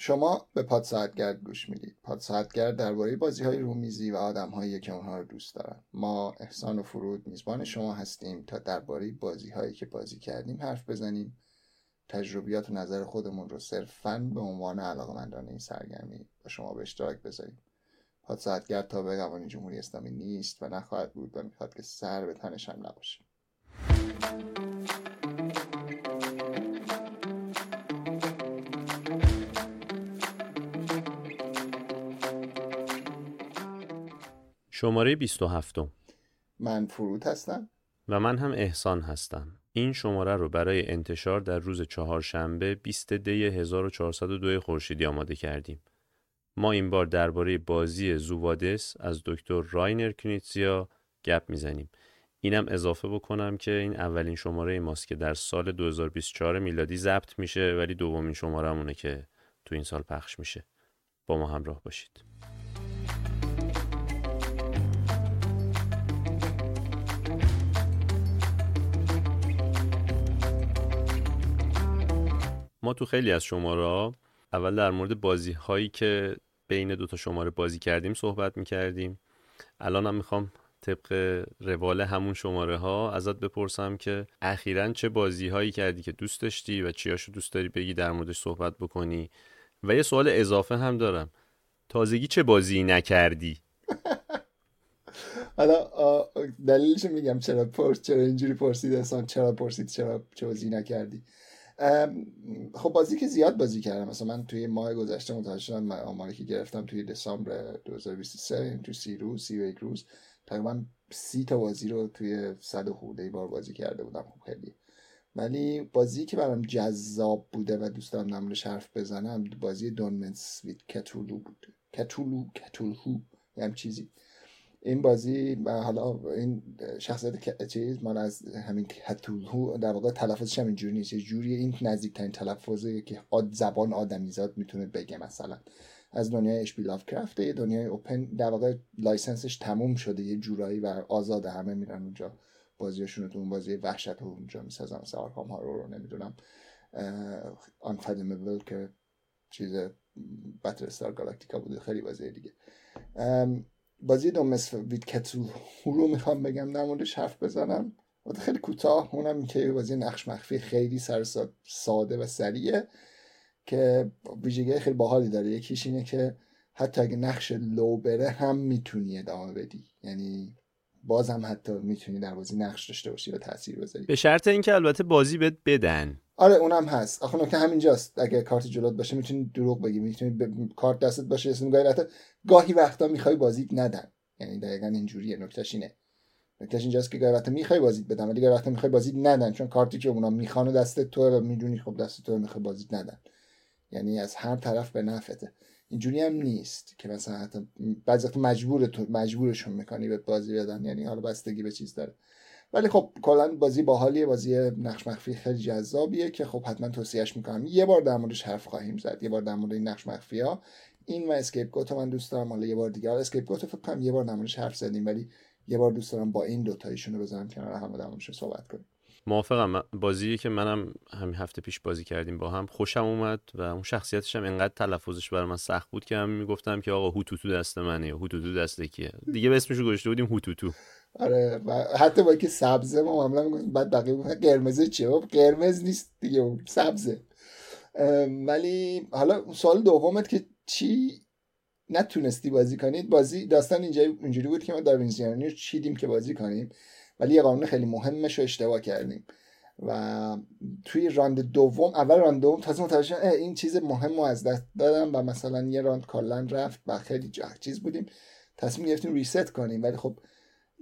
شما به پاد ساعتگرد گوش می‌دید. پاد ساعتگرد درباره بازی های رومیزی و آدم هایی که اونها رو دوست دارن. ما احسان و فرود میزبان شما هستیم تا درباره بازی هایی که بازی کردیم حرف بزنیم. تجربیات و نظر خودمون رو صرفا به عنوان علاقمندان این سرگرمی با شما به اشتراک بذاریم. پاد ساعتگرد تا به قوانین جمهوری اسلامی نیست و نخواهد بود و می‌خواد که سر به تنش هم نباشه. شماره 27 من فرود هستم. و من هم احسان هستم. این شماره رو برای انتشار در روز چهارشنبه 20 دی 1402 خورشیدی آماده کردیم. ما این بار درباره بازی زووادس از دکتر راینر کنیتسیا گپ می‌زنیم. اینم اضافه بکنم که این اولین شماره ماست که در سال 2024 میلادی ضبط میشه ولی دومین شماره که تو این سال پخش میشه. با ما همراه باشید. ما تو خیلی از شماره اول در مورد بازی هایی که بین دوتا شماره بازی کردیم صحبت می‌کردیم. الان هم می‌خوام طبق روال همون شماره ها ازت بپرسم که اخیرا چه بازی هایی کردی که دوست داشتی و چیاشو دوست داری بگی در موردش صحبت بکنی؟ و یه سوال اضافه هم دارم. تازگی چه بازی نکردی؟ حالا دلیلش میگم چرا پرس چرا اینجوری پرسید اصلا چرا پرسید چرا چه بازی نکردی؟ خب بازی که زیاد بازی کردم مثلا من توی ماه گذشته متوجه شدم آماری که گرفتم توی دسامبر 2023 تو سی روز سی و یک روز تقریبا سی تا بازی رو توی صد خورده بار بازی کرده بودم خب خیلی. ولی بازی که برام جذاب بوده و دوست دارم در موردش حرف بزنم بازی Don't Mess with Cthulhu بود. Cthulhu Cthulhu هم چیزی این بازی حالا این شخصیت چیز مال از همین Cthulhu در واقع تلفظش هم اینجوری نیست. جوری این نزدیکترین تلفظه که آد زبان آدمیزاد می‌تونه بگه مثلا. از دنیای H.P. Lovecraft ه یه دنیای open در واقع license ش تموم شده یه جورایی و آزاد همه میرن اونجا. بازیشون رو تو اون بازی وحشت رو اونجا می‌سازن. مثل Arkham ها رو, نمی‌دونم. Unfathomable که چیز Battlestar Galactica بوده. خیلی بازی دیگه. بازی Don't Mess with Cthulhu رو می‌خوام بگم در موردش حرف بزنم. خیلی کوتاه اونم که بازی نقش مخفی خیلی سر ساده و سریعه که ویژگی خیلی باحالی داره. یکیش اینه که حتی اگه نقش لو بره هم می‌تونی ادامه بدی. یعنی باز هم حتی می‌تونی در بازی نقش داشته باشی و تاثیر بذاری. به شرط اینکه البته بازی بهت بدن. آره اونم هست. آخه که همینجاست. اگه کارت جلوت باشه می‌تونی دروغ بگی می‌تونی ب... کارت دستت باشه اسم گاهی گاهی وقتا می‌خوای بازی ندن. یعنی دقیقا اینجوریه. نکتهش اینه. نکتهش اینجاست که گاهی وقتا می‌خوای بازی بدن ولی گاهی وقتا می‌خوای بازی ندن. چون کارتی که اونا می‌خوان دست تو و می‌دونی خب دست تو می‌خوای بازی ندن. یعنی از هر طرف به نفته اینجوری هم نیست که مثلا حتی بعضی وقت مجبور تو مجبورشون می‌کنی به بازی بدن. یعنی حالا بستگی به چیز داره. ولی خب کلا بازی باحالیه بازی نقش مخفی خیلی جذابیه که خب حتما توصیهش می‌کنم. یه بار در موردش حرف خواهیم زد. یه بار در مورد این نقش مخفی ها این و Scapegoat و من دوست دارم. حالا یه بار دیگه. Scapegoat و فکر کنم یه بار در موردش حرف زدیم ولی یه بار دوست دارم با این دو تایشون رو بزنم کنار هم در موردش صحبت کنیم. موافقم. بازی که منم همین هفته پیش بازی کردیم با هم. خوشم اومد و اون شخصیتش هم انقدر تلفظش برای من سخت بود که هم می‌گفتم که آقا هوتوتو دست منه یا هوتوتو دست کیه؟ دیگه به اسمش گذاشته بودیم هوتوتو. آره و حتی با که سبزه ما معمولا می‌گفتیم بعد بقیه گفتن قرمزه چیه؟ قرمز نیست دیگه سبزه. ولی حالا سال دومت که چی نتونستی بازی کنید؟ بازی داستان اینجا اینجوری بود که ما داروینزیانی رو چیدیم که بازی کنیم ولی یه قانون خیلی مهمش رو اشتباه کردیم. و توی راند دوم اول راند دوم تازه متوجه این چیز مهم رو از دست دادم و مثلا یه راند کلا رفت و خیلی چیز بودیم. تصمیم گرفتیم ریست کنیم ولی خب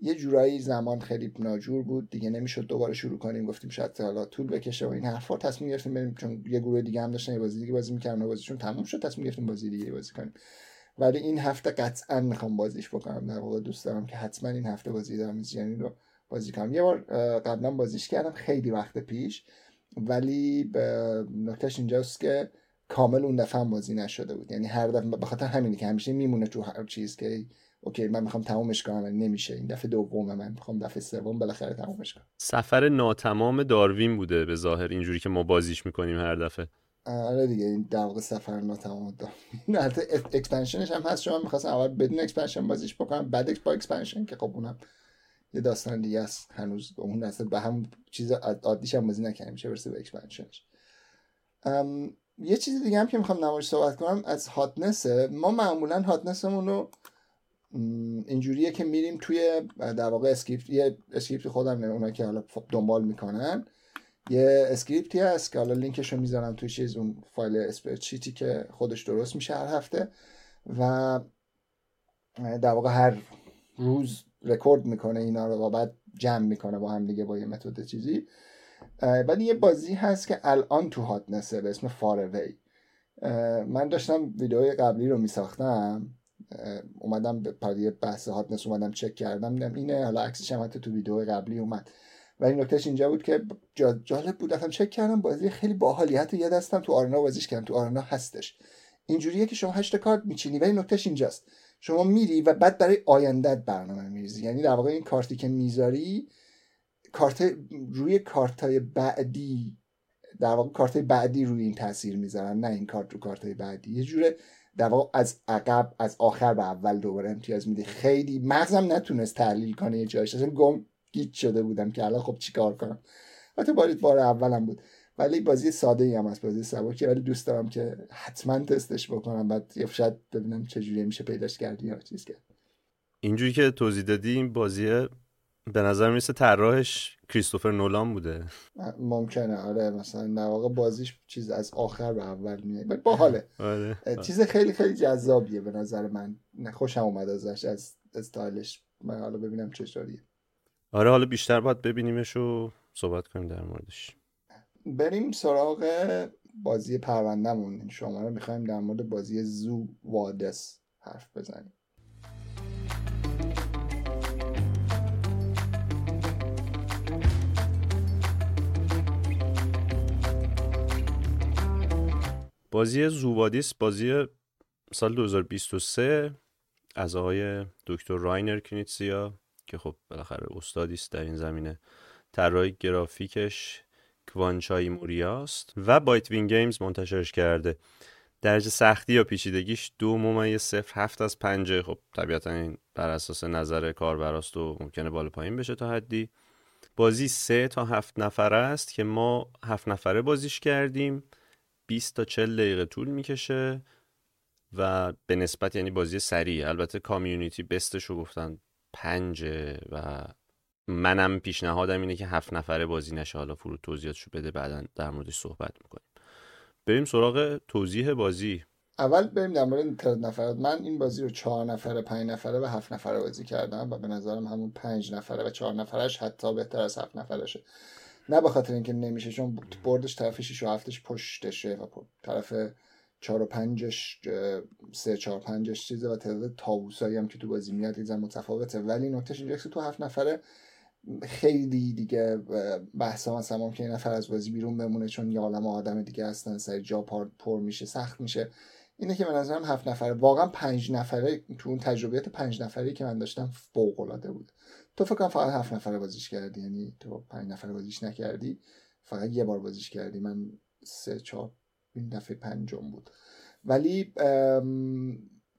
یه جورایی زمان خیلی ناجور بود. دیگه نمی‌شد دوباره شروع کنیم. گفتیم شاید حالا طول بکشه و این حرفا. تصمیم گرفتیم بریم چون یه گروه دیگه هم داشتن یه بازی دیگه بازی می‌کردن بازیشون تموم شد. تصمیم گرفتیم بازی دیگه بازی کنیم. ولی این هفته قطعا می‌خوام بازیش بکنم. در واقع دوست دارم که حتما این هفته بازی دارم یعنی رو بازی کنم. یه بار قبلا بازیش کردم. خیلی وقت پیش. ولی نکتهش اینجاست که کامل اون دفعه بازی نشده بود. یعنی هر دفعه به خاطر همینی که همیشه میمونه تو هر چیز که okay من می‌خوام تمومش کنم ولی نمیشه. این دفعه دوم من می‌خوام دفعه سوم بالاخره تمومش کنم. سفر ناتمام داروین بوده به ظاهر اینجوری که ما بازیش می‌کنیم هر دفعه. آره دیگه این در واقع سفر ناتمام این البته expansion ش هم هست. شما می‌خواستم اول بدون expansion بازیش بکنم بعد با expansion که خب اونم یه داستان دیگه است. هنوز اون اصلا به هم چیز عادیش هم بازی نکردیم میشه برسه به expansion ش یه چیز دیگه هم که می‌خوام نمایش صحبت کنم از hotness ه ما معمولا hotness مون رو اینجوریه که میریم توی در واقع script یه script خودم اونایی که حالا دنبال می‌کنن. یه script ی هست که حالا لینکش رو می‌ذارم توی چیز اون فایل spreadsheet ی که خودش درست میشه هر هفته. و در واقع هر روز رکورد می‌کنه اینا رو و بعد جمع می‌کنه با هم دیگه با یه متد چیزی. ولی یه بازی هست که الان تو هاتنسه به اسم فاروی من داشتم ویدیو قبلی رو میساختم. اومدم به بحث هاتنس اومدم چک کردم دیدم اینه حالا عکسش هم تو ویدیو قبلی اومد. ولی نکتهش اینجا بود که جالب بود رفتم چک کردم بازی خیلی باحالی. حتی یه دستم تو آرنا بازیش کردم تو آرنا هستش. اینجوریه که شما هشت کارت میچینی ولی نکتهش اینجاست. شما میری و بعد برای آیندت برنامه میریزی. یعنی در واقع این کارتی که می‌ذاری کارت روی کارتای بعدی در واقع کارت بعدی روی این تاثیر می‌ذارن نه این کارت رو کارت بعدی. یه جوره در واقع از عقب از آخر به اول دوباره امتیاز میده خیلی مغزم نتونست تحلیل کنه یه جایش. اصلا گم گیت شده بودم که الان خب چیکار کنم. البته بار بار اولم بود. ولی بازی ساده ای هم از بازی سبکی ولی دوست دارم که حتما تستش بکنم. بعد یه شاید ببینم چجوری میشه پیداش کردی یا چیز کرد. اینجوری که توضیح دادی این بازی به نظر می‌رسه طراحش کریستوفر نولان بوده. ممکنه آره مثلا در واقع بازیش چیز از آخر به اول میاد باحاله. آره. چیز خیلی خیلی جذابیه به نظر من. خوشم اومد ازش از استایلش. من حالا ببینم چطوریه آره حالا بیشتر باید ببینیمش و صحبت کنیم در موردش. بریم سراغ بازی پروندهمون. شما رو می‌خوایم در مورد بازی زو وادس حرف بزنیم. بازی زووادیس بازی سال 2023 از آقای دکتر راینر کنیتسیا که خب بالاخره استادی است در این زمینه. طراحی گرافیکش کوانچای موریاست و Bitewing Games منتشرش کرده. درجه سختی یا پیچیدگیش دو ممیز صفر هفت از پنجه. خب طبیعتا این بر اساس نظر کاربراست و ممکنه بالا پایین بشه تا حدی. بازی سه تا هفت نفره است که ما هفت نفره بازیش کردیم. 20 تا 40 دقیقه طول می‌کشه و به نسبت یعنی بازی سریع. البته کامیونیتی بستش رو گفتن پنجه و منم پیشنهادم اینه که هفت نفره بازی نشه. حالا فرود توضیحاتشو بده بعدا در موردش صحبت می‌کنیم. بریم سراغ توضیح بازی. اول بریم در مورد تعداد نفرات. من این بازی رو چهار نفره پنج نفره و هفت نفره بازی کردم و به نظرم همون پنج نفره و چهار نفرش حتی بهتر از هفت نفرشه. نه به خاطر اینکه نمیشه چون بردش طرف 6 و هفتش پشتشه و طرف چهار و پنجش سه چهار پنجش چیزه و تعداد تابوسایی هم که تو بازی میاد یه متفاوته. ولی نکتهش اینجاست تو هفت نفره خیلی دیگه بحث مثلا که یه نفر از بازی بیرون بمونه چون یه عالم آدم دیگه هستن سر جا پر میشه سخت میشه. اینه که به نظرم هفت نفره واقعا پنج نفره تو اون تجربیات پنج نفری که من داشتم فوق العاده بود. تو فکر کنم فقط هفت نفره بازیش کردی یعنی تو پنج نفره بازیش نکردی فقط یه بار بازیش کردی. من سه چهار این دفعه پنجم بود. ولی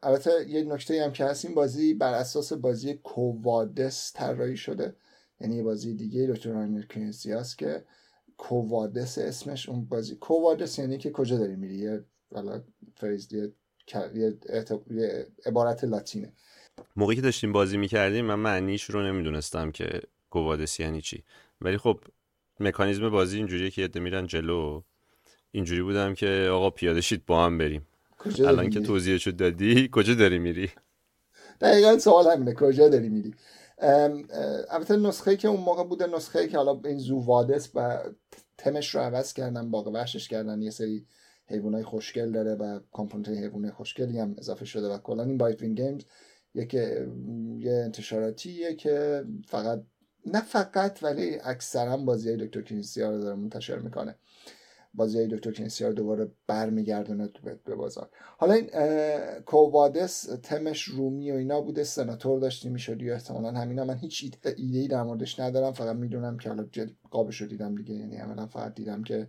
البته یه نکته هم که هست این بازی بر اساس بازی کووادس طراحی شده. یعنی یه بازی دیگه دکتر راینر است که کووادس اسمش اون بازی. کووادس یعنی که کجا داری میری؟ یه فریز یه عبارت لاتینه. موقعی که داشتیم بازی می‌کردیم من معنیش رو نمی‌دونستم که کووادس یعنی چی. ولی خب مکانیزم بازی اینجوریه که یه میرن جلو. اینجوری بودم که آقا پیاده شید با هم بریم. الان که توضیحشو دادی کجا داری میری؟ دقیقا سوال همینه کجا داری میری؟ البته نسخه که اون موقع بوده نسخه که حالا این زووادس و تمش رو عوض کردن باقی وحشش کردن یه سری حیوانای خوشگل داره و component حیوانای خوشگلی هم اضافه شده و کلا این Bitewing Games یه یه انتشاراتیه که فقط نه فقط ولی اکثرا بازی دکتر کنیتسیا رو داره منتشر می‌کنه. بازی های دکتر کنیتسیا رو دوباره برمیگردونه به بازار. حالا این Quo Vadis theme ش رومی و اینا بوده سناتور داشتی می‌شد یا احتمالا همینا. من هیچ ایده ای در موردش ندارم فقط می‌دونم که حالا قابش رو دیدم دیگه. یعنی عملا فقط دیدم که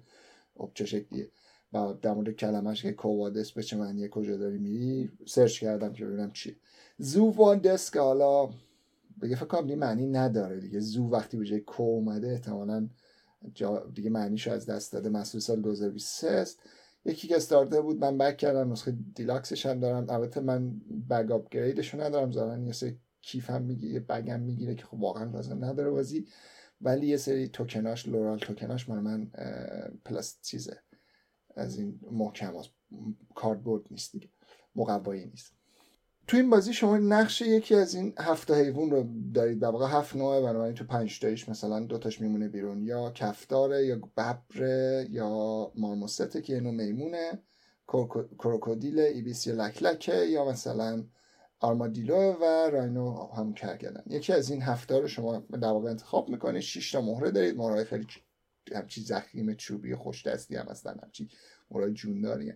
خب چه شکلیه. و در مورد کلمش که کووادس به چه معنی کجا داری میری سرچ کردم که ببینم چیه. زووادس که حالا بگه فکر کنم معنی نداره دیگه. زو وقتی به جای کو اومده احتمالا دیگه معنیش از دست داده. مسئول سال 2023 است. یکی که استارته بود من بک کردم نسخه دیلاکسش هم دارم. البته من بگ آپگریدش ندارم زارن یه سری کیف هم می‌گیره بگم می‌گیره که خب واقعا لازم نداره بازی. ولی یه سری token اش laurel token اش مال من پلاس چیزه. از این محکم cardboard نیست دیگه. مقوایی نیست. تو این بازی شما نقش یکی از این هفت حیوان رو دارید در واقع هفت نوعه بنابراین تو پنج تایش مثلا دوتاش میمونه بیرون. یا کفتاره یا ببره یا marmoset ه که یه نوع میمونه. کروکودیل ibis ی لکلکه یا مثلا armadillo و راینو هم کرگدن. یکی از این هفته رو شما در واقع انتخاب می‌کنید 6 تا مهره دارید. مهره خیلی همچی زخیم چوبی خوش دستی هم هستن همچی مهره جونداری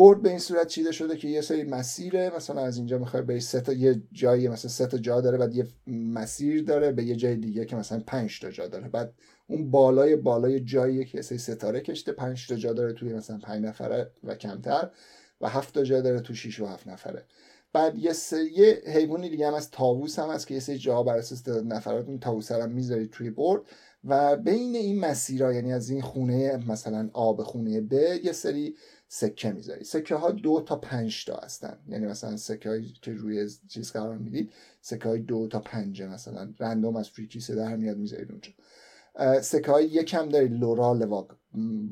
برد به این صورت چیده شده که یه سری مسیره مثلا از اینجا می‌خوای به سه تا یه جایی مثلا سه تا جا داره بعد یه مسیر داره به یه جای دیگه که مثلا پنج تا جا داره. بعد اون بالای بالای جایی که سری ستاره کشته پنج تا جا داره توی مثلا پنج نفره و کمتر و هفت تا جا داره تو 6 و هفت نفره. بعد یه یه حیوانی دیگه هم از تاووس هم هست که یه سری جا بر اساس نفرات اون تاووس هم می‌ذارید توی برد و بین این مسیرها یعنی از این خونه مثلا آب خونه ب یه سری سکه می‌ذارید سکه ها دو تا پنج تا هستن. یعنی مثلا سکه هایی که روی چیز قرار می‌دید سکه های دو تا پنجه مثلا. رندوم از فریکیسه در میاد می‌ذارید اونجا. سکه های یکم دارید لورال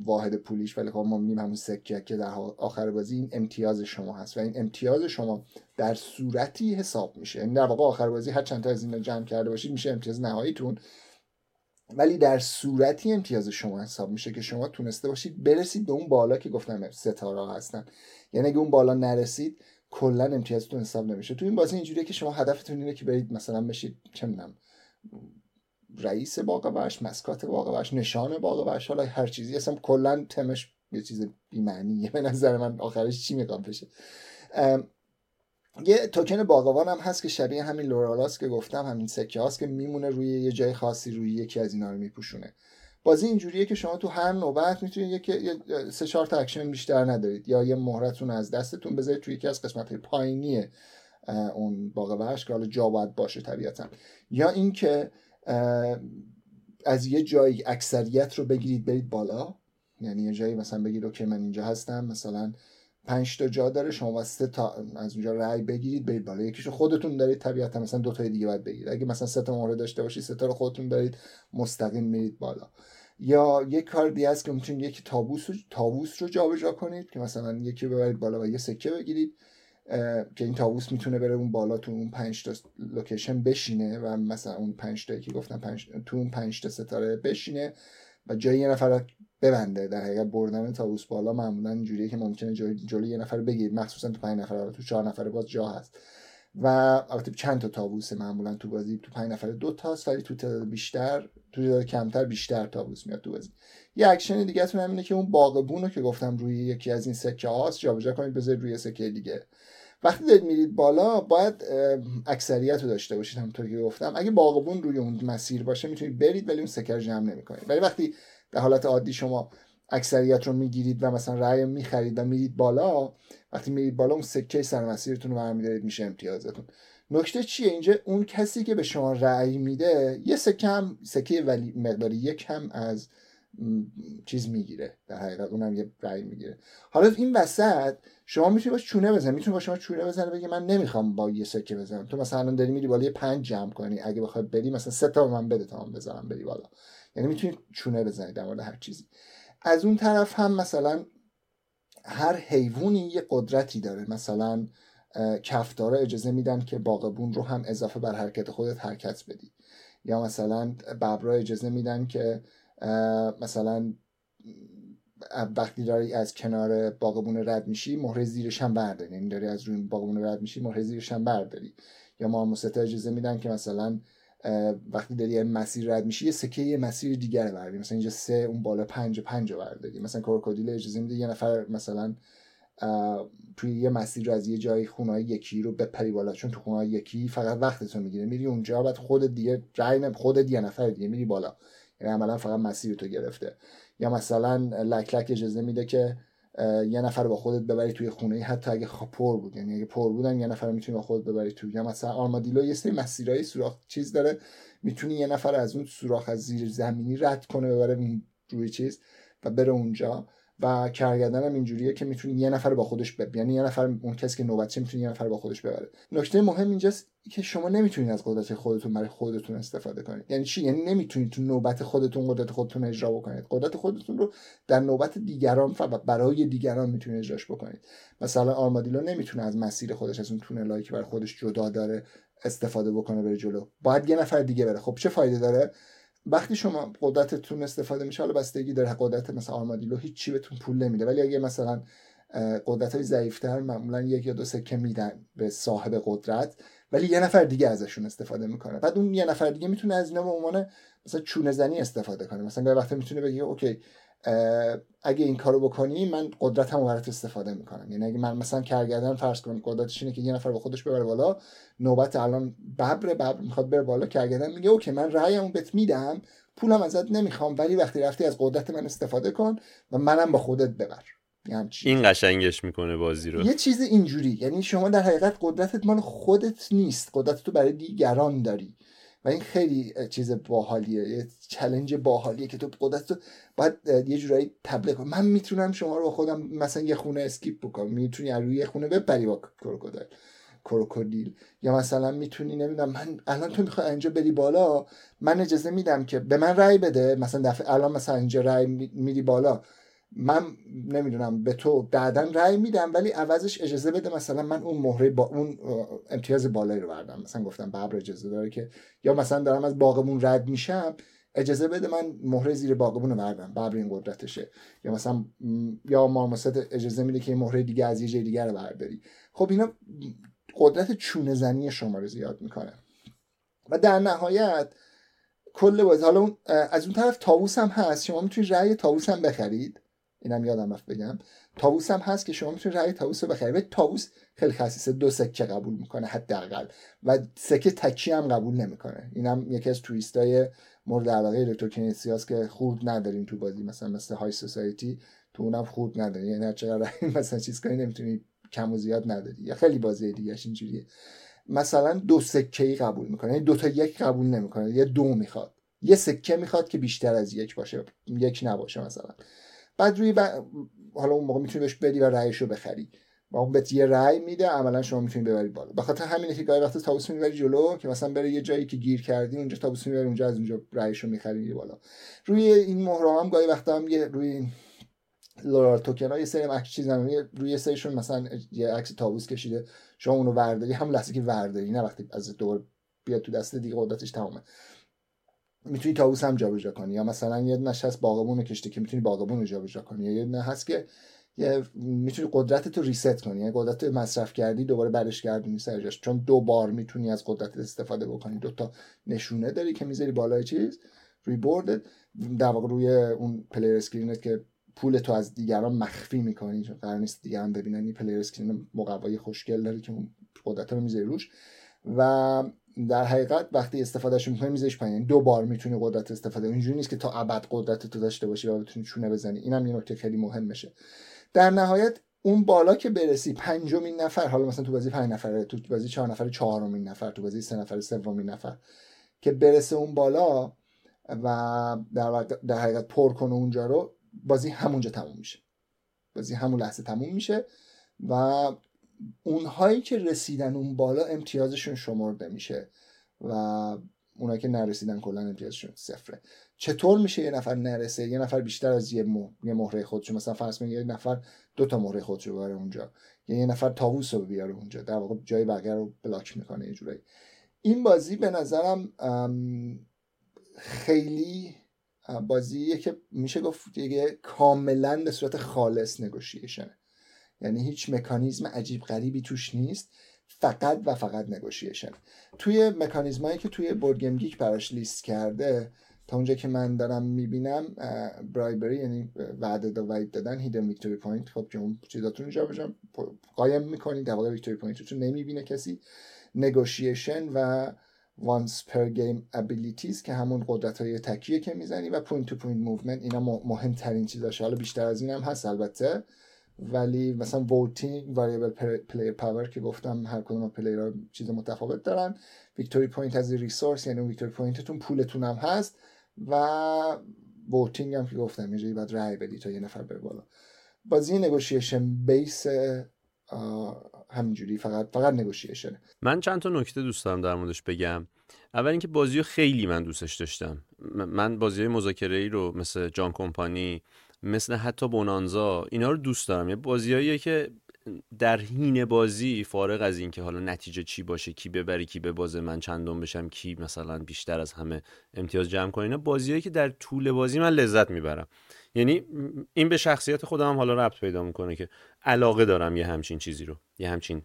واحد پولیش. ولی خب ما میگیم همون سکه که در آخر بازی این امتیاز شما هست. و این امتیاز شما در صورتی حساب میشه. یعنی در واقع آخر بازی هر چند تا از این جمع کرده باشید میشه امتیاز نهاییتون. ولی در صورتی امتیاز شما حساب میشه که شما تونسته باشید برسید به اون بالا که گفتم ستاره هستن. یعنی اگه اون بالا نرسید کلا امتیازتون حساب نمیشه. تو این بازی اینجوریه که شما هدفتون اینه که برید مثلا بشید چه می‌دونم رئیس باغ وحش mascot باغ وحش نشان باغ وحش حالا هر چیزی. اصلا کلا تمش یه چیز بی‌معنیه به نظر من. آخرش چی می‌خوام بشه؟ یه توکن باقوان هم هست که شبیه همین laurel اس که گفتم همین سکه هاست که میمونه روی یه جای خاصی روی یکی از اینا رو میپوشونه. بازی اینجوریه که شما تو هر نوبت می‌تونید یک سه چهار تا اکشن بیشتر ندارید. یا یه مهرتون از دستتون بذارید توی یکی از قسمت پایینی اون باغ که حالا جا باید باشه طبیعتا. یا اینکه از یه جایی اکثریت رو بگیرید برید بالا. یعنی یه جایی مثلا بگید اوکی من اینجا هستم. مثلا پنج تا جا داره شما سه تا از اونجا رأی بگیرید برید بالا. یکیشو خودتون دارید طبیعتا مثلا دو تا دیگه باید بگیرید. اگه مثلا سه تا مهره داشته باشید سه تا رو خودتون دارید مستقیم میرید بالا. یا یک کار دیگه است که می‌تونید یکی تابوس رو تابوس رو جابجا کنید که مثلا یکی ببرید بالا و یه سکه بگیرید که این طاووس می‌تونه بره اون بالا تو اون پنج تا location بشینه و مثلا اون پنج تا که گفتم پنج تو اون پنج تا ستاره بشینه. و جای یه نفر ببنده. در حقیقت بردن طاووس بالا معمولا اینجوریه که ممکنه جلو یه نفر بگیرید. مخصوصا تو پنج نفر. تو چهار نفر باز جا هست. و البته چند تا طاووس معمولا تو بازی. تو پنج نفر دو تاست ولی تو تعداد بیشتر تو تعداد کمتر بیشتر طاووس میاد تو بازی. یه اکشن دیگه تون همینه که اون باغبون رو که گفتم روی یکی از این سکه هاست جابجا کنید بذارید روی سکه دیگه. وقتی دارید میرید بالا باید اکثریت رو داشته باشید همونطور که گفتم. اگه باغبون روی اون مسیر باشه می‌تونید برید ولی اون سکه جمع نمی‌کنید. ولی وقتی در حالت عادی شما اکثریت رو می‌گیرید و مثلا رأی می‌خرید و میرید بالا وقتی میرید بالا اون سکه سر مسیرتون رو برمیدارید میشه امتیازتون. نکته چیه؟ اینجا اون کسی که به شما رأی میده یه سکه هم سکه ولی مقداری یک هم از چیز می‌گیره در حقیقت اونم یه رأی می‌گیره. حالا این وسط شما می‌تونی باش چونه بزنی می‌تونی با شما چونه بزنه بگی من نمی‌خوام با یه سکه بزنم. تو مثلا داری میری بالا یه پنج جمع کنی اگه بخوای بری مثلا سه تا من بده تا من بزنم بری بالا. یعنی می‌تونی چونه بزنی در مورد هر چیزی. از اون طرف هم مثلا هر حیوانی یه قدرتی داره. مثلا کفتارا اجازه میدن که باغبون رو هم اضافه بر حرکت خودت حرکت بدی. یا مثلا ببرا اجازه میدن که مثلا وقتی داری از کنار باغبون رد میشی مهره زیرش هم برداری. یعنی داری از روی باغبون رد میشی مهره زیرش هم برداری. یا مارموستا اجازه میدن که مثلا وقتی داری یه مسیر رد میشی یه سکه یه مسیر دیگر برداری. مثلا اینجا سه اون بالا پنج پنج برداری. مثلا کروکودیل اجازه میده یه نفر مثلا توی یه مسیر رو از یه جای خونه یکی رو بپری بالا. چون تو خونه یکی فقط وقتتو می‌گیره. میری اونجا بعد خود دیگه رای خود یه نفر دیگه میری بالا. یعنی عملا فقط مسیر تو گرفته. یا مثلا لک لک اجازه میده که یه نفر با خودت ببری توی خونه حتی اگه پر بود. یعنی اگه پر بودن یه نفر می‌تونی با خودت ببری توی. یا مثلا آرمادیلو یه سری مسیرهای سوراخ چیز داره. می‌تونی یه نفر از اون سوراخ از زیر زمینی رد کنه ببره روی چیز و بره اونجا. و کرگردن هم اینجوریه که می‌تونی یه نفر با خودش ببر یعنی یه نفر اون کسی که نوبتشه می‌تونی یه نفر با خودش ببره. نکته مهم اینجاست که شما نمی‌تونید از قدرت خودتون برای خودتون استفاده کنید. یعنی چی؟ یعنی نمی‌تونید تو نوبت خودتون قدرت خودتون اجرا بکنید. قدرت خودتون رو در نوبت دیگران و برای دیگران می‌تونید اجراش بکنید. مثلا آرمادیلو نمی‌تونه از مسیر خودش از اون تونلایی که برای خودش جدا داره استفاده بکنه بره جلو. باید یه نفر دیگه بره. خب چه فایده داره؟ وقتی شما قدرتتون استفاده میشه حالا بستگی داره قدرت مثلا آرمادیلو هیچی بهتون پول نمیده ولی اگه مثلا قدرت های ضعیفتر معمولا یک یا دو سکه میدن به صاحب قدرت ولی یه نفر دیگه ازشون استفاده می‌کنه. بعد اون یه نفر دیگه می‌تونه از اینا به عنوان مثلا چونه زنی استفاده کنه. مثلا گاهی وقتا می‌تونه بگه اوکی اگه این کارو بکنی من قدرتمو برات استفاده می‌کنم. یعنی اگه من مثلا کرگردن فرض کنم قدرتش اینه که یه نفر با خودش ببره بالا نوبت الان ببر ببر می‌خواد بره بالا کرگردن میگه اوکی من رأیمو بهت میدم پولم ازت نمی‌خوام ولی وقتی رفتی از قدرت من استفاده کن و منم با خودت ببر. این قشنگش می‌کنه بازی رو. یه چیز اینجوری یعنی شما در حقیقت قدرتت مال خودت نیست. قدرت تو برای دیگران داری. و این خیلی چیز باحالیه یه چلنج باحالیه که تو قدرت تو باید یه جورایی تبلیغ من می‌تونم شما رو خودم مثلا یه خونه اسکیپ بکنم. می‌تونی روی یه خونه بپری با کروکودیل کروکودیل. یا مثلا می‌تونی نمی‌دونم من الان تو می‌خوای اینجا بری بالا من اجازه میدم که به من رأی بده. مثلا دفعه الان مثلا اینجا رأی میری بالا. من نمی‌دونم به تو بعدا رأی میدم ولی عوضش اجازه بده مثلا من اون مهره با اون امتیاز بالایی رو بردم. مثلا گفتم ببر اجازه داره که یا مثلا دارم از باغمون رد میشم اجازه بده من مهره زیر باغمون رو بردم ببر این قدرتشه. یا مثلا یا مارموست اجازه میده که مهره دیگه از یه جای دیگه رو برداری. خب اینا قدرت چونه زنی شما رو زیاد می‌کنه. و در نهایت کل بازی حالا اون از اون طرف تاووس هم هست. شما می‌تونید رأی تاووس هم بخرید. اینم یادم رفت بگم. تاووس هم هست که شما می‌تونید رأی تاووس رو بخرید. ولی تاووس خیلی خصیصه دو سکه قبول می‌کنه حداقل. و سکه تکی هم قبول نمی‌کنه. اینم یکی از توریستای مورد علاقه الکتروکنیسیاس که خورد نداریم تو بازی. مثلا مثل های سوسایتی تو اونم خورد نداری یعنی هر چقدر مثلا چیز کنی نمی‌تونی کم و زیاد نداری. یا خیلی بازی دیگه اینجوریه. مثلا دو سکه ای قبول می‌کنه. یعنی دو تا یک قبول نمی‌کنه. یه دو می‌خواد. یه سکه می‌خواد که بیشتر از یک باشه. یک نباشه مثلا. بعد روی حالا اون موقع می‌تونی بهش بدی و رأیش رو بخری. و اون بهت یه رأی میده عملا شما می‌تونی ببری بالا. به خاطر همینه که گاهی وقتا تابوس می‌بری جلو که مثلا بره یه جایی که گیر کردی اونجا تابوس می‌بری اونجا از اونجا رأیش رو می‌خری بالا. روی این مهره هم گاهی وقتا هم یه روی لورا توکن ها یه سری عکس چیز روی سریشون مثلا یه عکس تابوس کشیده. شما اونو ورداری هم لحظه که ورداری نه وقتی از دور بیاد تو دست دیگه قدرتش تمامه. می‌تونی تابوس هم جابجا کنی یا مثلا یه نش هست باغبون کشته که می‌تونی باغبون رو جابجا کنی یا یه نه هست که یه می‌تونی قدرت رو ریست کنی یعنی قدرت مصرف کردی دوباره برش گردونی سر جاش. چون دو بار می‌تونی از قدرت استفاده بکنی. دو تا نشونه داری که می‌ذاری بالای چیز روی بورد در واقع روی اون پلیر اسکرینت که پول تو از دیگران مخفی می‌کنی. چون قرار نیست دیگران ببینن این پلیر اسکرین مقوای خوشگل داره که اون قدرت رو می‌ذاری روش. و در حقیقت وقتی استفادهش می‌کنی میزش پایین. یعنی دو بار می‌تونی قدرت استفاده اینجوری نیست که تا ابد قدرت تو داشته باشی و بتونی چونه بزنی. اینم یه نکته خیلی مهم میشه در نهایت اون بالا که برسی پنجمین نفر حالا مثلا تو بازی پنج نفره تو بازی چهار نفر چهارمین نفر تو بازی سه نفر سومین نفر که برسه اون بالا و در, در حقیقت پر کنه اونجا رو بازی همونجا تموم میشه. بازی همون لحظه تموم میشه و اونهایی که رسیدن اون بالا امتیازشون شمرده میشه و اونایی که نرسیدن کلا امتیازشون صفره. چطور میشه یه نفر نرسه؟ یه نفر بیشتر از یه. یه مهره خودشو مثلا فرض یه نفر دو تا مهره خودشو ببره اونجا یا یه نفر تاووس رو بیاره اونجا در واقع جای بقیه رو بلاک می‌کنه یه جورایی. این بازی به نظرم خیلی بازیه که میشه گفت دیگه کاملا به صورت خالص نگوشیشنه یعنی هیچ مکانیزم عجیب غریبی توش نیست فقط و فقط negotiation. توی مکانیزمایی که توی BoardGameGeek براش لیست کرده تا اونجا که من دارم می‌بینم bribery یعنی وعده دا وعید دادن hidden victory point خب که اون چیزاتون رو جابجا قایم می‌کنید در واقع victory point تون نمی‌بینه کسی. negotiation و once per game abilities که همون قدرت های تکیه که می‌زنی و point to point movement اینا مهمترین چیزاشه حالا بیشتر از این هست البته. ولی مثلا voting variable player power که گفتم هر کدوم player چیز متفاوت دارن. victory point as resource یعنی victory point تون پولتون هم هست و voting هم که گفتم اینجایی باید رای بدی تا یه نفر بره بالا. بازی negotiation base همینجوری فقط فقط negotiation من چند تا نکته دوست دارم در موردش بگم. اول اینکه بازی خیلی من دوستش داشتم. من بازی مذاکره ای رو مثل John Company مثل حتی بونانزا اینا رو دوست دارم. یه بازیاییه که در حین بازی فارغ از اینکه حالا نتیجه چی باشه کی ببری کی به بازه من چندم بشم کی مثلا بیشتر از همه امتیاز جمع کنه اینا بازیایی که در طول بازی من لذت می‌برم. یعنی این به شخصیت خودم حالا ربط پیدا می‌کنه که علاقه دارم یه همچین چیزی رو یه همچین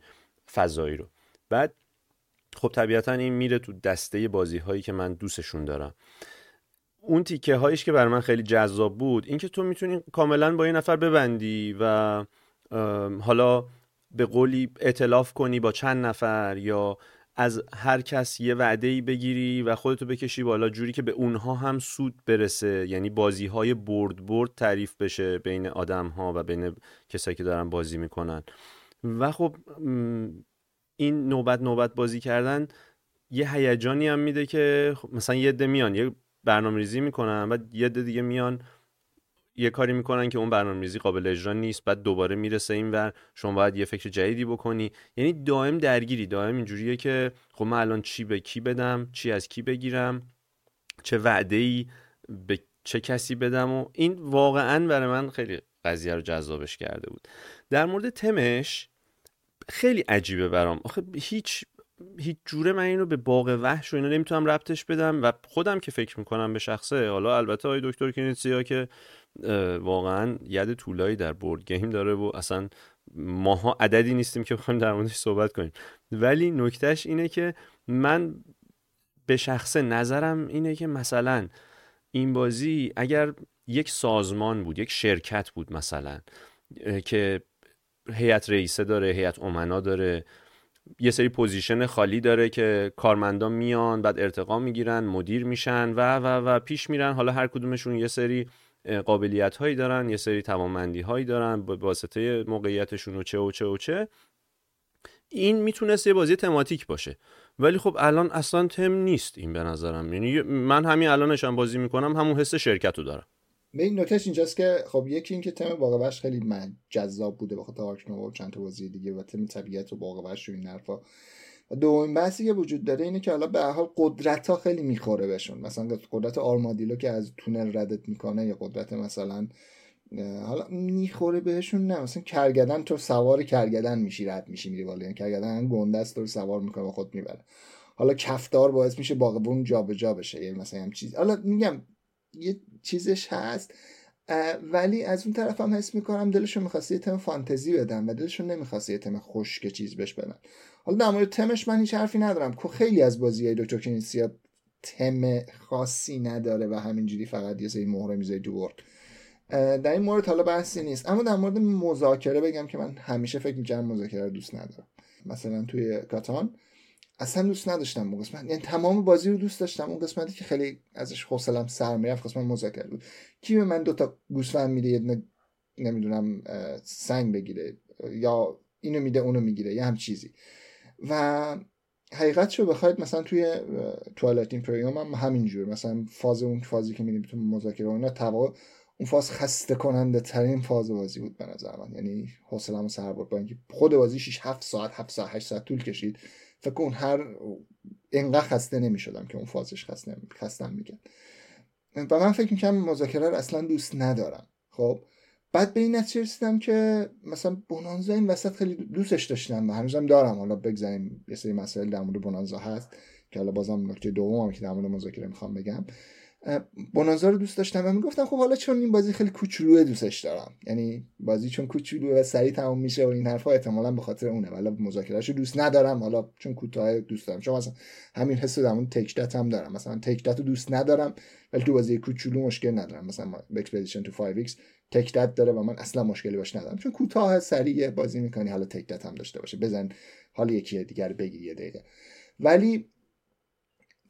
فضایی رو. بعد خب طبیعتا این میره تو دسته بازی هایی که من دوستشون دارم. اون تیکه هایش که بر من خیلی جذاب بود اینکه تو می‌تونی کاملا با یه نفر ببندی و حالا به قولی اعتلاف کنی با چند نفر یا از هر کس یه وعده ای بگیری و خودتو بکشی بالا جوری که به اونها هم سود برسه. یعنی بازی های برد برد تعریف بشه بین آدم ها و بین کسایی که دارن بازی می‌کنن. و خب این نوبت نوبت بازی کردن یه هیجانی هم میده که خب مثلا یه ده میان یه برنامه ریزی می‌کنن و یه دیگه میان یه کاری می‌کنن که اون برنامه ریزی قابل اجرا نیست بعد دوباره می‌رسه این ور شما باید یه فکر جدیدی بکنی. یعنی دائم درگیری دائم اینجوریه که خب من الان چی به کی بدم چی از کی بگیرم چه وعده ای به چه کسی بدم و این واقعا برای من خیلی قضیه رو جذابش کرده بود. در مورد تمش خیلی عجیبه برام. آخه هیچ هیچ جوره من اینو به باغ وحش و اینا نمی‌تونم ربطش بدم و خودم که فکر می‌کنم به شخصه. حالا البته آقای دکتر کنیتسیا که واقعا ید طولایی در بورد گیم داره و اصلا ماها عددی نیستیم که بخوایم در موردش صحبت کنیم. ولی نکتهش اینه که من به شخصه نظرم اینه که مثلا این بازی اگر یک سازمان بود یک شرکت بود مثلا که هیئت رئیسه داره هیئت امنا داره یه سری position خالی داره که کارمندان میان بعد ارتقا می‌گیرن مدیر میشن و و و پیش میرن. حالا هر کدومشون یه سری قابلیت هایی دارن یه سری توانمندی هایی دارن به واسطه موقعیتشون و چه و چه و چه. این می‌تونست یه بازی thematic باشه. ولی خب الان اصلا تم نیست این به نظرم. یعنی من همین الانشم بازی می‌کنم همون حس شرکت رو دارم. به این نکتهش اینجاست که خب یکی اینکه تم باغ خیلی جذاب بوده بخاطر آرک و چند تا بازی دیگه و تم طبیعت و باغ و این حرفا. و دومین بحثی که وجود داره اینه که حالا به حال قدرت ها خیلی می‌خوره بهشون. مثلا قدرت آرمادیلو که از تونل ردت می‌کنه یا قدرت مثلا حالا می‌خوره بهشون نه. مثلا کرگدن تو سوار کرگدن میشی رد میشی میری بالا. یعنی کرگدن گنده است رو سوار می‌کنه و خود می‌بره. حالا کفدار باعث میشه باغبون جابجا بشه. یعنی مثلا هم چیز. حالا میگم یه چیزش هست ولی از اون طرف هم حس می‌کنم دلشون می‌خواسته یه تم فانتزی بدن و دلشون نمی‌خواسته یه تم خشک چیز بهش بدن. حالا در مورد تمش من هیچ حرفی ندارم. که خیلی از بازی های دکتر کنیسیا تم خاصی نداره و همینجوری فقط یه سری مهره میزه دو در این مورد حالا بحثی نیست. اما در مورد مذاکره بگم که من همیشه فکر می‌کردم مذاکره دوست ندارم. مثلا توی کاتان اصلا دوست نداشتم اون قسمت. یعنی تمام بازی رو دوست داشتم. اون قسمتی که خیلی ازش حوصلم سر می‌رفت قسمت مذاکره بود. کی به من دوتا گوسفند میده یه نمی‌دونم سنگ بگیره یا اینو میده اونو می‌گیره یه هم چیزی. و حقیقت رو بخواید مثلا توی توالت ایمپریوم هم همینجور مثلا فاز اون فازی که میدیم تو مذاکره اینا توا اون فاز خسته کننده ترین فاز بازی بود به نظر من. یعنی حوصله‌مو سر برد. با اینکه خود بازی 6 7 ساعت 7 ساعت 8 ساعت طول کشید. فکر کن هر انقدر خسته نمی‌شدم که اون فازش خسته خستم میگن و من فکر می‌کنم مذاکره رو اصلا دوست ندارم. خب؟ بعد به این نتیجه رسیدم که مثلا بونانزا این وسط خیلی دوستش داشتم و هنوزم دارم. حالا بگذاریم یه سری مسائل در مورد بونانزا هست که حالا بازم نکته دوم که در مورد مذاکره می‌خوام بگم. بونانزا رو دوست داشتم و می‌گفتم خب حالا چون این بازی خیلی کوچولوه دوستش دارم. یعنی بازی چون کوچولوه و سریع تمام میشه و این حرفا احتمالا به خاطر اونه. ولی مذاکرهش دوست ندارم. حالا چون کوتاه دوست دارم. چون مثلا همین حس در اون تک هم دارم. مثلا تک رو دوست ندارم ولی تو بازی کوچولو مشکل ندارم. مثلا اکسپدیشن تو 5x تک داره و من اصلا مشکلی باش ندارم. چون کوتاه سریع بازی می‌کنی حالا تک هم داشته باشه. بزن حالا یکی دیگر بگیر یه دقیقه. ولی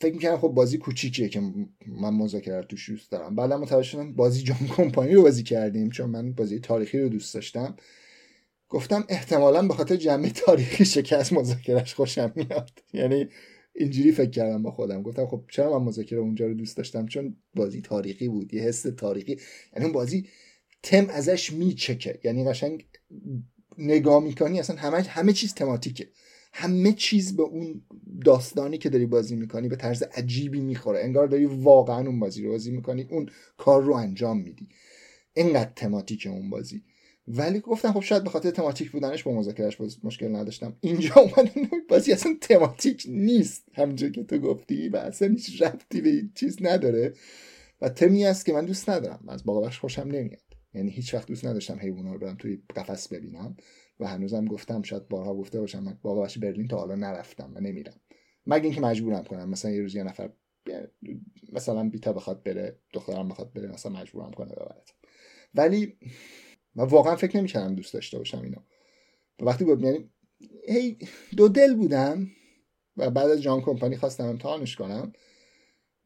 فکر می‌کنم خب بازی کوچیکیه که من مذاکره رو توش دوست دارم. بعد متوجه شدم بازی جان کمپانی رو بازی کردیم چون من بازی تاریخی رو دوست داشتم. گفتم احتمالا به خاطر جمعه تاریخی شکست مذاکرش خوشم میاد. یعنی اینجوری فکر کردم با خودم. گفتم خب چرا من مذاکره اونجا رو دوست داشتم؟ چون بازی تاریخی بود یه حس تاریخی. یعنی اون بازی تم ازش میچکه. یعنی قشنگ نگاه می‌کنی اصلا همه همه چیز تماتیکه. همه چیز به اون داستانی که داری بازی می‌کنی به طرز عجیبی می‌خوره. انگار داری واقعا اون بازی رو بازی می‌کنی اون کار رو انجام میدی. اینقدر تماتیک اون بازی. ولی گفتم خب شاید به خاطر تماتیک بودنش با مذاکرهش مشکل نداشتم. اینجا اومد بازی اصلا تماتیک نیست. همونجور که تو گفتی و اصلا هیچ ربطی به چیز نداره. و تمی است که من دوست ندارم. از باقاش خوشم نمیاد. یعنی هیچ وقت دوست نداشتم حیونا رو برم توی قفس ببینم. و هنوزم گفتم شاید بارها گفته باشم من باقاش برلین تا حالا نرفتم و نمیرم. مگه اینکه مجبورم کنم مثلا یه روز یه نفر مثلا بیتا بخواد بره دخترم بخواد بره مثلا مجبورم کنه ببرد. ولی من واقعا فکر نمی‌کردم دوست داشته باشم اینو. وقتی بود یعنی هی دو دل بودم و بعد از جان کمپانی خواستم امتحانش کنم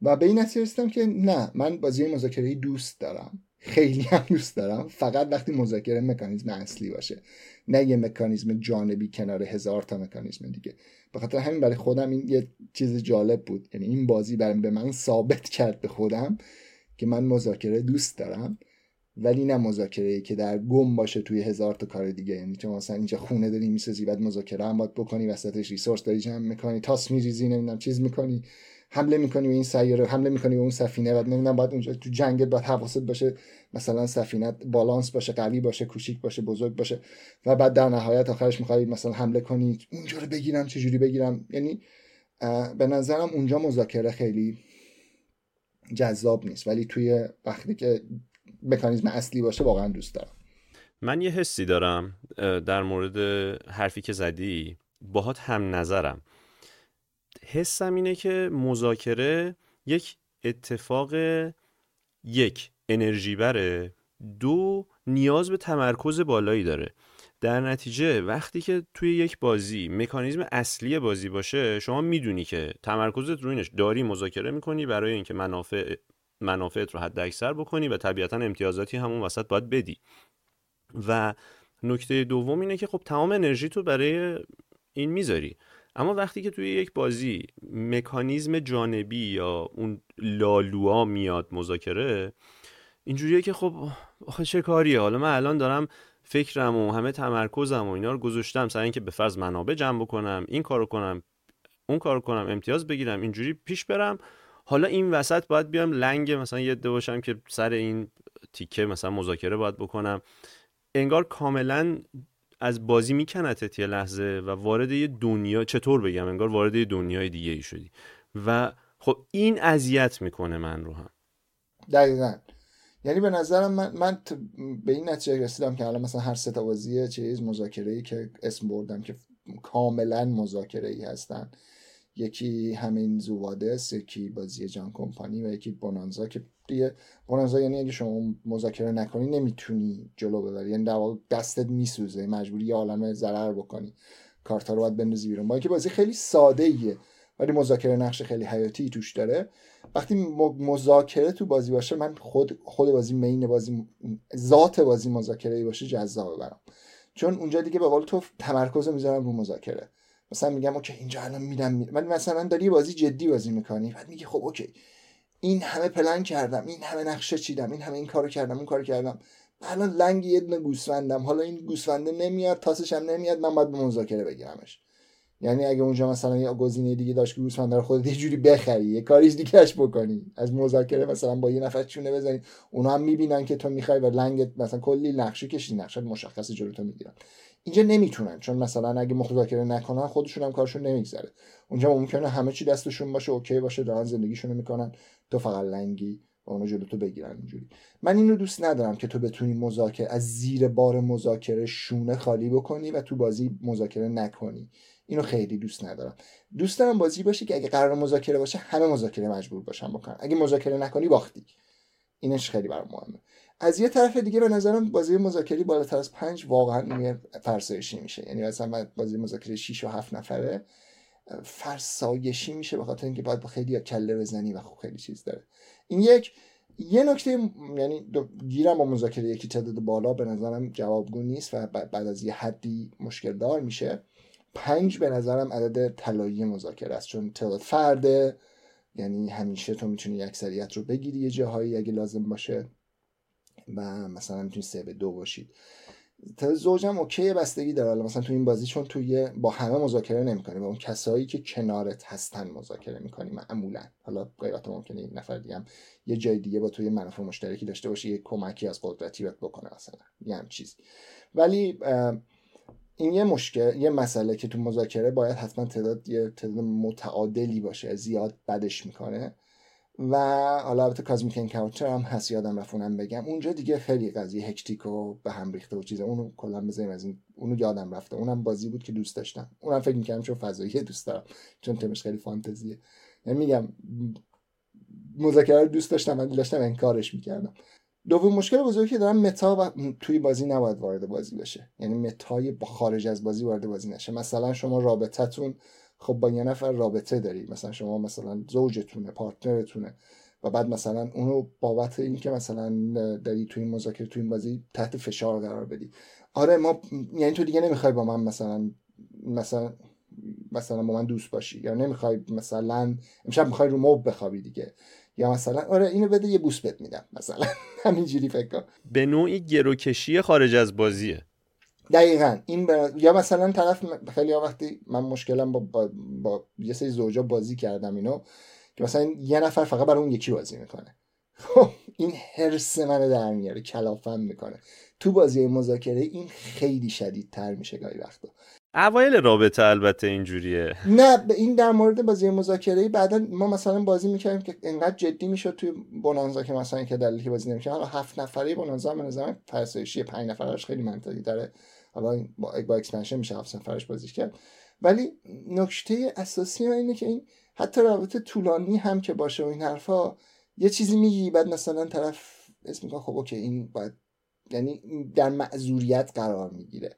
و به این نتیجه که نه من بازی مذاکره دوست دارم. خیلی هم دوست دارم. فقط وقتی مذاکره مکانیزم اصلی باشه. نه یه مکانیزم جانبی کنار هزار تا مکانیزم دیگه. به خاطر همین برای خودم این یه چیز جالب بود. یعنی این بازی برای به من ثابت کرد به خودم که من مذاکره دوست دارم ولی نه مذاکره که در گم باشه توی هزار تا کار دیگه. یعنی چون مثلا اینجا خونه داری می‌سازی بعد مذاکره هم باید بکنی وسطش ریسورس داری جمع می‌کنی تاس میریزی نمی‌دونم چیز می‌کنی. حمله می‌کنی به این سیاره حمله می‌کنی به اون سفینه بعد نمی‌دونم باید اونجا تو جنگت باید حواست باشه مثلا سفینه بالانس باشه قوی باشه کوچیک باشه بزرگ باشه و بعد در نهایت آخرش می‌خوای مثلا حمله کنی اونجا رو بگیرم چجوری بگیرم؟ یعنی به نظرم اونجا مذاکره خیلی جذاب نیست ولی توی وقتی که مکانیزم اصلی باشه واقعا دوست دارم. من یه حسی دارم در مورد حرفی که زدی باهات هم نظرم. حسم اینه که مذاکره یک اتفاق یک انرژی بره دو نیاز به تمرکز بالایی داره. در نتیجه وقتی که توی یک بازی مکانیزم اصلی بازی باشه شما می‌دونی که تمرکزت روی اینش. داری مذاکره می‌کنی برای اینکه منافع منافعت رو حد اکثر بکنی و طبیعتا امتیازاتی همون وسط باید بدی. و نکته دوم اینه که خب تمام انرژی تو برای این می‌ذاری. اما وقتی که توی یک بازی مکانیزم جانبی یا اون لالوها میاد مذاکره اینجوریه که خب آخه چه کاریه؟ حالا من الان دارم فکرم و همه تمرکزم و اینا رو گذاشتم سر اینکه به فرض منابع جمع بکنم این کارو کنم اون کارو کنم امتیاز بگیرم اینجوری پیش برم. حالا این وسط باید بیام لنگ مثلا یه دو باشم که سر این تیکه مثلا مذاکره باید بکنم. انگار کاملا از بازی میکنتت یه لحظه و وارد یه دنیا چطور بگم انگار وارد یه دنیای دیگه ای شدی. و خب این اذیت می‌کنه من رو هم. دقیقا. یعنی به نظرم من, من به این نتیجه رسیدم که الان مثلا هر بازی چیز مذاکره ای که اسم بردم که کاملا مذاکره ای هستن. یکی همین زوادس یکی بازی جان کمپانی و یکی بونانزا که دیگه بونانزا یعنی اگه شما مذاکره نکنی نمی‌تونی جلو ببری. یعنی در دستت میسوزه. مجبوری یه عالم ضرر بکنی. کارتا رو باید بندازی بیرون. با اینکه بازی خیلی ساده ایه ولی مذاکره نقش خیلی حیاتی توش داره. وقتی مذاکره تو بازی باشه من خود خود بازی مین بازی ذات بازی مذاکره ای باشه جذاب برام. چون اونجا دیگه به قول تو تمرکز می‌ذارم رو مذاکره. مثلا میگم okay اینجا الان میدم می... ولی مثلا داری بازی جدی بازی می‌کنی. بعد میگی خب okay. این همه پلن کردم این همه نقشه چیدم این همه این کارو کردم اون کارو کردم. الان لنگ یه دونه گوسفندم. حالا این گوسفنده نمیاد تاسش هم نمیاد من باید به مذاکره بگیرمش. یعنی اگه اونجا مثلا یه گزینه دیگه داشت که گوسفند رو خودت یه جوری بخری یه کاریش دیگهش بکنی. از مذاکره مثلا با یه نفر چونه بزنی. اونا هم می‌بینن که تو می‌خوای و لنگت مثلا کلی نقشه کشیدی نقشه مشخص جلو تو می‌گیرن. اینجا نمی‌تونن چون مثلا اگه مذاکره نکنن خودشون هم کارشون نمیگذره. اونجا ممکنه همه چی دستشون باشه اوکی باشه دارن زندگیشونو می‌کنن. تو فقط لنگی و اونا جلو تو بگیرن اینجوری. من اینو دوست ندارم که تو بتونی مذاکره از زیر بار مذاکره شونه خالی بکنی و تو بازی مذاکره نکنی. اینو خیلی دوست ندارم. دوست دارم بازی باشه که اگه قرار مذاکره باشه همه مذاکره مجبور باشن بکنن. اگه مذاکره نکنی باختی. اینش خیلی برام مهمه. از یه طرف دیگه به نظرم بازی مذاکره بالاتر از پنج واقعا فرسایشی میشه. یعنی مثلا بازی مذاکره 6 و 7 نفره فرسایشی میشه به خاطر اینکه باید با خیلی کله بزنی و خیلی چیز داره. این یک. یه نکته یعنی گیرم با مذاکره یکی تعداد بالا به نظرم جوابگو نیست و بعد از یه حدی مشکل دار میشه. پنج به نظرم عدد طلایی مذاکره است. چون تعداد فرده یعنی همیشه تو می‌تونی اکثریت رو بگیری یه جاهایی اگه لازم باشه. و مثلا می‌تونی سه به دو باشید. تا زوجم اوکی بستگی داره. مثلا تو این بازی چون توی با همه مذاکره نمی‌کنی با اون کسایی که کنارت هستن مذاکره می‌کنی معمولا. حالا غیرت ممکنه یک نفر دیگه یه جای دیگه با توی منافع مشترکی داشته باشه یه کمکی از قدرتی بهت بکنه مثلا. یه هم چیز ولی این یه مشکل یه مسئله که تو مذاکره باید حتما تعداد یه تعداد متعادلی باشه. زیاد بدش می‌کنه. و حالا البته کازمیک انکاونتر هم هست یادم رفت بگم. اونجا دیگه خیلی قضیه هکتیک و به هم ریخته و چیزه اونو کلا بزنیم از این اونو یادم رفته. اونم بازی بود که دوست داشتم. اونم فکر می‌کردم چون فضایی دوست دارم چون تمش خیلی فانتزیه. یعنی میگم مذاکره رو دوست داشتم ولی داشتم انکارش می‌کردم. دومین مشکل بزرگی که دارم متا و توی بازی نباید وارد بازی بشه. یعنی متای با خارج از بازی وارد بازی نشه. مثلا شما رابطتون خب با یه نفر رابطه داری. مثلا شما مثلا زوجتونه پارتنرتونه و بعد مثلا اونو بابت اینکه مثلا داری توی این مذاکره توی این بازی تحت فشار قرار بدی. آره ما یعنی تو دیگه نمی‌خوای با من مثلا مثلا مثلا با من دوست باشی. یا نمی‌خوای مثلا امشب می‌خوای رو موب بخوابی دیگه. یا مثلا آره اینو بده یه بوس بهت میدم مثلا. همینجوری فکر کن. به نوعی گروکشی خارج از بازیه. دقیقا. این یا مثلا طرف خیلی وقتی من مشکلم با, با, با یه سری زوجا بازی کردم اینو که مثلا یه نفر فقط برای اون یکی بازی می‌کنه. خب این حرس منو در میاره کلافم می‌کنه. تو بازی مذاکره این خیلی شدید تر میشه گاهی وقتا. اوایل رابطه البته اینجوریه. نه این در مورد بازی مذاکره بعدا ما مثلا بازی می‌کردیم که انقدر جدی می‌شد توی بونانزا که مثلا که دلیلی که بازی نمی‌کنه حالا هفت نفره بونانزا به نظر فرسایشی پنج نفرش خیلی منطقی داره حالا با با expansion میشه هفت نفرش بازی کرد. ولی نکته اساسی اینه که این حتی رابطه طولانی هم که باشه و این حرفا یه چیزی میگی بعد مثلا طرف اسم میگه خب okay این باید یعنی در معذوریت قرار می‌گیره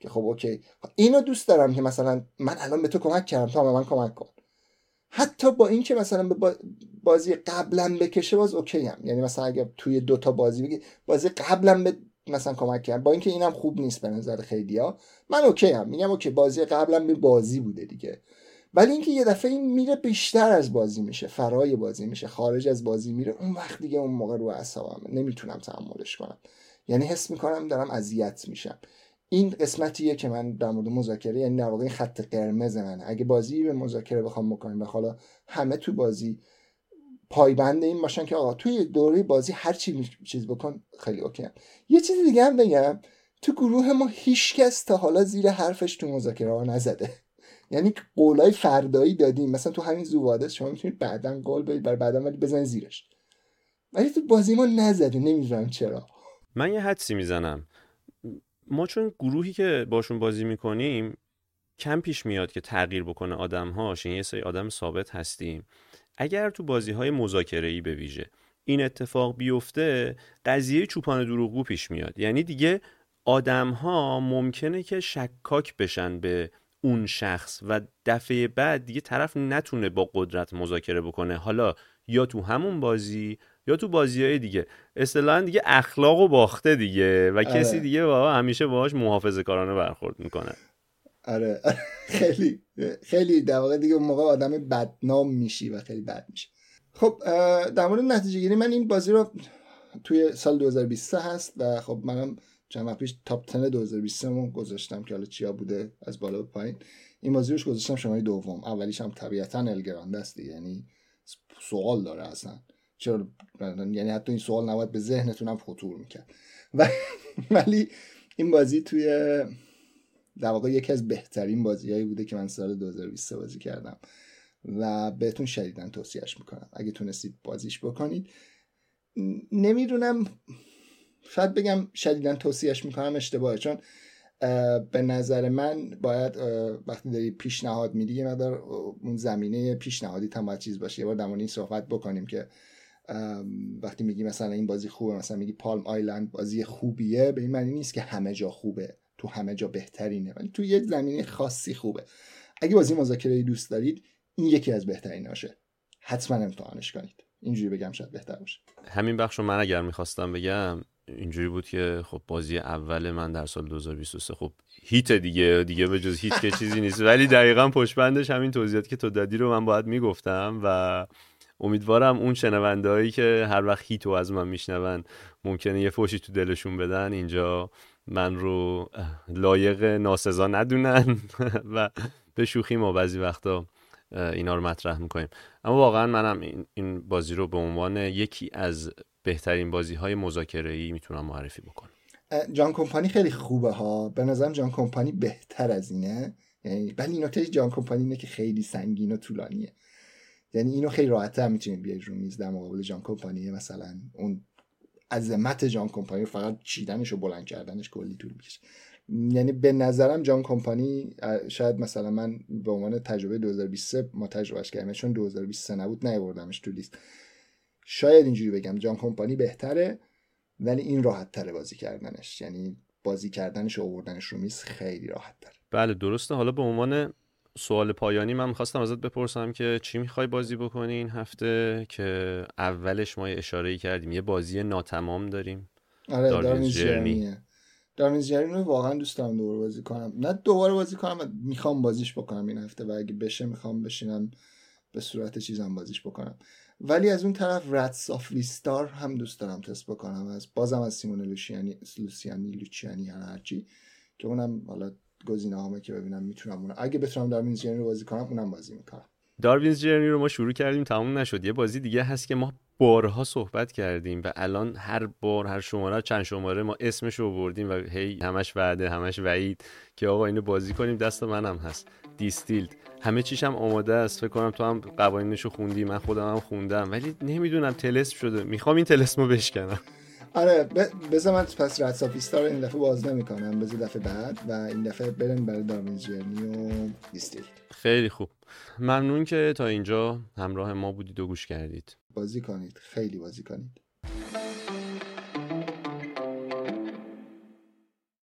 که خب okay. اینو دوست دارم که مثلا من الان به تو کمک کردم تو به من کمک کن. حتی با اینکه مثلا به بازی قبلا بکشه باز okay هم. یعنی مثلا اگه توی دوتا بازی بگی بازی قبلا به مثلا کمک کرد با اینکه اینم خوب نیست به نظر خیلیا من اوکی هم میگم اوکی بازی قبلا به بازی بوده دیگه. ولی اینکه یه دفعه این میره بیشتر از بازی میشه فرای بازی میشه خارج از بازی میره اون وقت دیگه اون موقع رو اعصابم نمی‌تونم تحملش کنم. یعنی حس می‌کنم دارم اذیت میشم. این قسمتیه که من در مورد مذاکره یعنی در واقع خط قرمز من. اگه بازی به مذاکره بخوام بکنیم و همه تو بازی پایبند این باشن که آقا توی دوره بازی هر چی چیز بکن خیلی اوکی یه چیز دیگه هم بگم تو گروه ما هیچکس تا حالا زیر حرفش تو مذاکره ها نزده. یعنی قولای فردایی دادیم. مثلا تو همین زواده شما می‌تونید بعدا قول بدید برای بعدا ولی بزنید زیرش. ولی تو بازی ما نزده. نمی‌دونم چرا. من یه حدسی می‌زنم. ما چون گروهی که باشون بازی می‌کنیم کم پیش میاد که تغییر بکنه آدم هاش یعنی یه سری آدم ثابت هستیم. اگر تو بازی های مذاکره ای به ویژه این اتفاق بیفته قضیه چوپان دروغگو پیش میاد. یعنی دیگه آدم ها ممکنه که شکاک بشن به اون شخص و دفعه بعد دیگه طرف نتونه با قدرت مذاکره بکنه. حالا یا تو همون بازی یا تو بازی های دیگه. اصطلاحا دیگه اخلاق و باخته دیگه و آره. کسی دیگه با همیشه باهاش محافظه کارانه برخورد می‌کنه. آره. خیلی خیلی در واقع دیگه اون موقع آدم بدنام میشی و خیلی بد میشه. خب در مورد نتیجه گیری من این بازی رو توی سال 2023 هست و خب منم چند وقت پیش تاپ 10 2023 مون گذاشتم که حالا چیا بوده از بالا به پایین. این بازی روش گذاشتم شماره دوم. اولیش هم طبیعتا الگرانده است یعنی سوال داره اصلا. چرا؟ یعنی حتی این سوال نباید به ذهنتون هم خطور می‌کرد. ولی این بازی توی در واقع یکی از بهترین بازیهایی بوده که من سال 2023 بازی کردم و بهتون شدیدا توصیهش می‌کنم. اگه تونستید بازیش بکنید. نمی‌دونم شاید بگم شدیدا توصیهش می‌کنم اشتباهه. چون به نظر من باید وقتی داری پیشنهاد میدی یه مدار اون زمینه پیشنهادی هم باید چیز باشه. یه بار این صحبت بکنیم که وقتی میگی مثلا این بازی خوبه مثلا میگی پالم آیلند بازی خوبیه به این معنی نیست که همه جا خوبه. تو همه جا بهترینه. ولی تو یک زمینه خاصی خوبه. اگه بازی مذاکره دوست دارید این یکی از بهتریناشه حتما امتحانش کنید. اینجوری بگم شاید بهتر باشه. همین بخش رو من اگر می‌خواستم بگم اینجوری بود که خب بازی اول من در سال 2023 خب هیت دیگه. دیگه به جز هیت که چیزی نیست. ولی دقیقا پشت همین توضیحات که تو دادی رو من باید می‌گفتم و امیدوارم اون شنونده هایی که هر وقت هیتو از من میشنون ممکنه یه فوشی تو دلشون بدن اینجا من رو لایق ناسزا ندونن و به شوخی ما بعضی وقتا اینا رو مطرح می‌کنیم. اما واقعا منم این بازی رو به عنوان یکی از بهترین بازی های مذاکره ای می‌تونم معرفی بکنم. جان کمپانی خیلی خوبه ها. به نظرم جان کمپانی بهتر از اینه. یعنی ولی نکته جان کمپانی اینه که خیلی سنگین و طولانیه. یعنی اینو خیلی راحت هم می‌تونید بیاید رو میز در مقابل جان کمپانی مثلا اون عظمت جان کمپانی فقط چیدنش و بلند کردنش کلی طول می‌کشه. یعنی به نظرم جان کمپانی شاید مثلا من به عنوان تجربه 2023 ما تجربهش کردیم چون 2023 نبود نیاوردمش تو لیست. شاید اینجوری بگم جان کمپانی بهتره ولی این راحت تره بازی کردنش. یعنی بازی کردنش و آوردنش رو میز خیلی راحت تره بله درسته. حالا به عنوان سوال پایانی من می‌خواستم ازت بپرسم که چی می‌خوای بازی بکنی این هفته که اولش ما یه اشاره ای کردیم یه بازی ناتمام داریم. آره دارمینز جرنی دارمینز جرنی رو واقعا دوست دارم دوباره بازی کنم. نه دوباره بازی کنم می‌خوام بازیش بکنم این هفته و اگه بشه می‌خوام بشینم به صورت چیزم بازیش بکنم. ولی از اون طرف رتس آف لیستار هم دوست دارم تست بکنم. از بازم از سیمون لوچیانی لوسیانی لوچیانی هر هرچی که اونم حالا گزینه هامه که ببینم می‌تونم اون اگه بتونم داروینز جرنی رو بازی کنم اونم بازی می‌کنم. داروینز جرنی رو ما شروع کردیم تموم نشد. یه بازی دیگه هست که ما بارها صحبت کردیم و الان هر بار هر شماره چند شماره ما اسمش رو بردیم و هی همش وعده همش وعید که آقا اینو بازی کنیم. دست منم هست. دیستیلد. همه چیش هم آماده است. فکر کنم تو هم قوانینش رو خوندی من خودم هم خوندم. ولی نمی‌دونم تلسم شده. می‌خوام این تلسم رو بشکنم. آره بذار من پس رد رو این دفعه باز نمی‌کنم. بذار دفعه بعد و این دفعه بریم برای دارمینز جرنی و دیستیل خیلی خوب. ممنون که تا اینجا همراه ما بودید و گوش کردید. بازی کنید. خیلی بازی کنید.